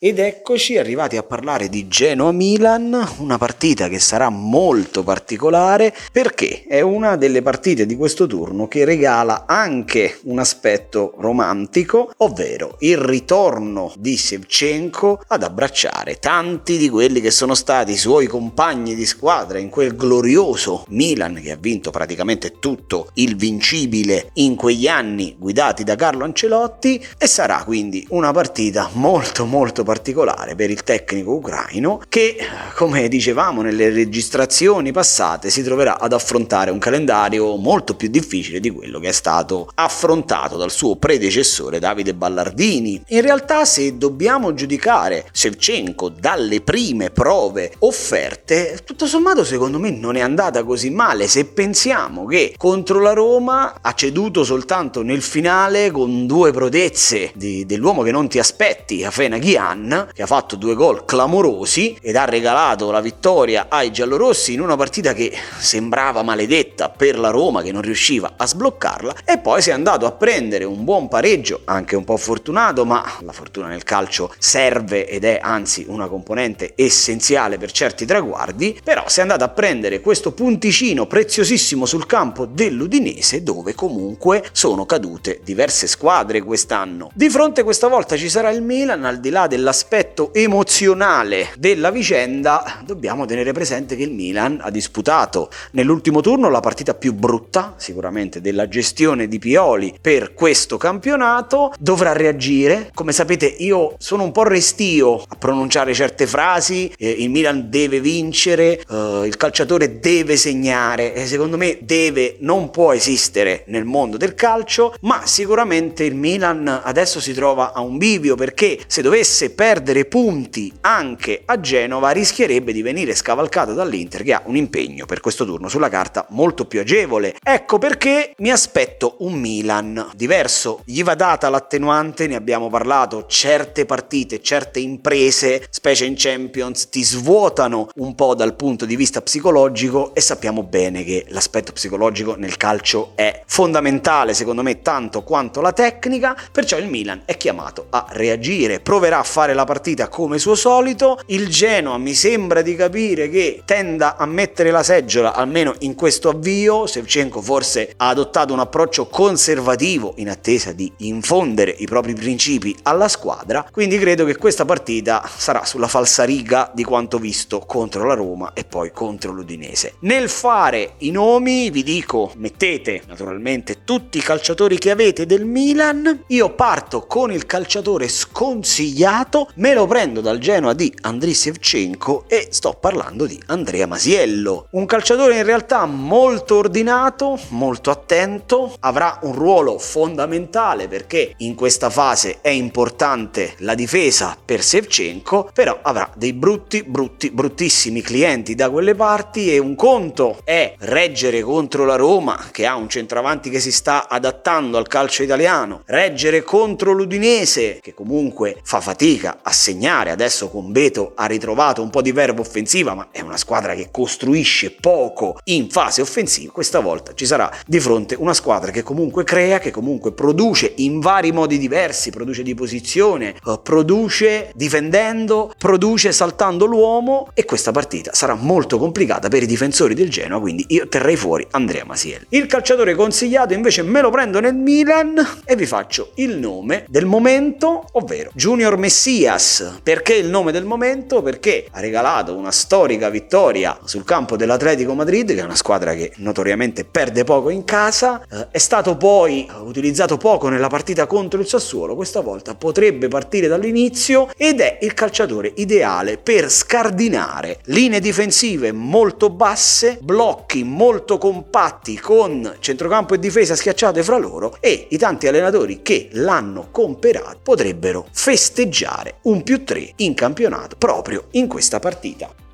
Ed eccoci arrivati a parlare di Genoa-Milan, una partita che sarà molto particolare perché è una delle partite di questo turno che regala anche un aspetto romantico, ovvero il ritorno di Shevchenko ad abbracciare tanti di quelli che sono stati i suoi compagni di squadra in quel glorioso Milan che ha vinto praticamente tutto il vincibile in quegli anni guidati da Carlo Ancelotti e sarà quindi una partita molto molto particolare per il tecnico ucraino che, come dicevamo nelle registrazioni passate, si troverà ad affrontare un calendario molto più difficile di quello che è stato affrontato dal suo predecessore Davide Ballardini. In realtà, se dobbiamo giudicare Shevchenko dalle prime prove offerte, tutto sommato secondo me non è andata così male se pensiamo che contro la Roma ha ceduto soltanto nel finale con due prodezze di, dell'uomo che non ti aspetti, Afena Ghian Milan, che ha fatto due gol clamorosi ed ha regalato la vittoria ai giallorossi in una partita che sembrava maledetta per la Roma che non riusciva a sbloccarla e poi si è andato a prendere un buon pareggio, anche un po' fortunato, ma la fortuna nel calcio serve ed è anzi una componente essenziale per certi traguardi, però si è andato a prendere questo punticino preziosissimo sul campo dell'Udinese dove comunque sono cadute diverse squadre quest'anno. Di fronte questa volta ci sarà il Milan al di là della l'aspetto emozionale della vicenda, dobbiamo tenere presente che il Milan ha disputato nell'ultimo turno la partita più brutta, sicuramente, della gestione di Pioli per questo campionato. Dovrà reagire. Come sapete, io sono un po' restio a pronunciare certe frasi. Eh, il Milan deve vincere, eh, il calciatore deve segnare. E secondo me deve, non può esistere nel mondo del calcio. Ma sicuramente il Milan adesso si trova a un bivio perché se dovesse perdere punti anche a Genova rischierebbe di venire scavalcato dall'Inter che ha un impegno per questo turno sulla carta molto più agevole. Ecco perché mi aspetto un Milan diverso. Gli va data l'attenuante, ne abbiamo parlato, certe partite, certe imprese, specie in Champions, ti svuotano un po' dal punto di vista psicologico e sappiamo bene che l'aspetto psicologico nel calcio è fondamentale, secondo me, tanto quanto la tecnica, perciò il Milan è chiamato a reagire, proverà a fare fare la partita come suo solito. Il Genoa mi sembra di capire che tenda a mettere la seggiola, almeno in questo avvio. Sevchenko forse ha adottato un approccio conservativo in attesa di infondere i propri principi alla squadra. Quindi credo che questa partita sarà sulla falsariga di quanto visto contro la Roma e poi contro l'Udinese. Nel fare i nomi vi dico mettete naturalmente tutti i calciatori che avete del Milan. Io parto con il calciatore sconsigliato mercato, me lo prendo dal Genoa di Andriy Shevchenko e sto parlando di Andrea Masiello. Un calciatore in realtà molto ordinato, molto attento, avrà un ruolo fondamentale perché in questa fase è importante la difesa per Shevchenko, però avrà dei brutti, brutti, bruttissimi clienti da quelle parti e un conto è reggere contro la Roma che ha un centravanti che si sta adattando al calcio italiano, reggere contro l'Udinese che comunque fa fatica fatica a segnare, adesso con Beto ha ritrovato un po' di verbo offensiva, ma è una squadra che costruisce poco in fase offensiva, questa volta ci sarà di fronte una squadra che comunque crea, che comunque produce in vari modi diversi, produce di posizione, eh, produce difendendo, produce saltando l'uomo e questa partita sarà molto complicata per i difensori del Genoa, quindi io terrei fuori Andrea Masiel. Il calciatore consigliato invece me lo prendo nel Milan e vi faccio il nome del momento, ovvero Junior Messia Messias. Perché il nome del momento? Perché ha regalato una storica vittoria sul campo dell'Atletico Madrid, che è una squadra che notoriamente perde poco in casa. Eh, è stato poi utilizzato poco nella partita contro il Sassuolo. Questa volta potrebbe partire dall'inizio ed è il calciatore ideale per scardinare linee difensive molto basse, blocchi molto compatti con centrocampo e difesa schiacciate fra loro e i tanti allenatori che l'hanno comperato potrebbero festeggiare un più 3 in campionato proprio in questa partita.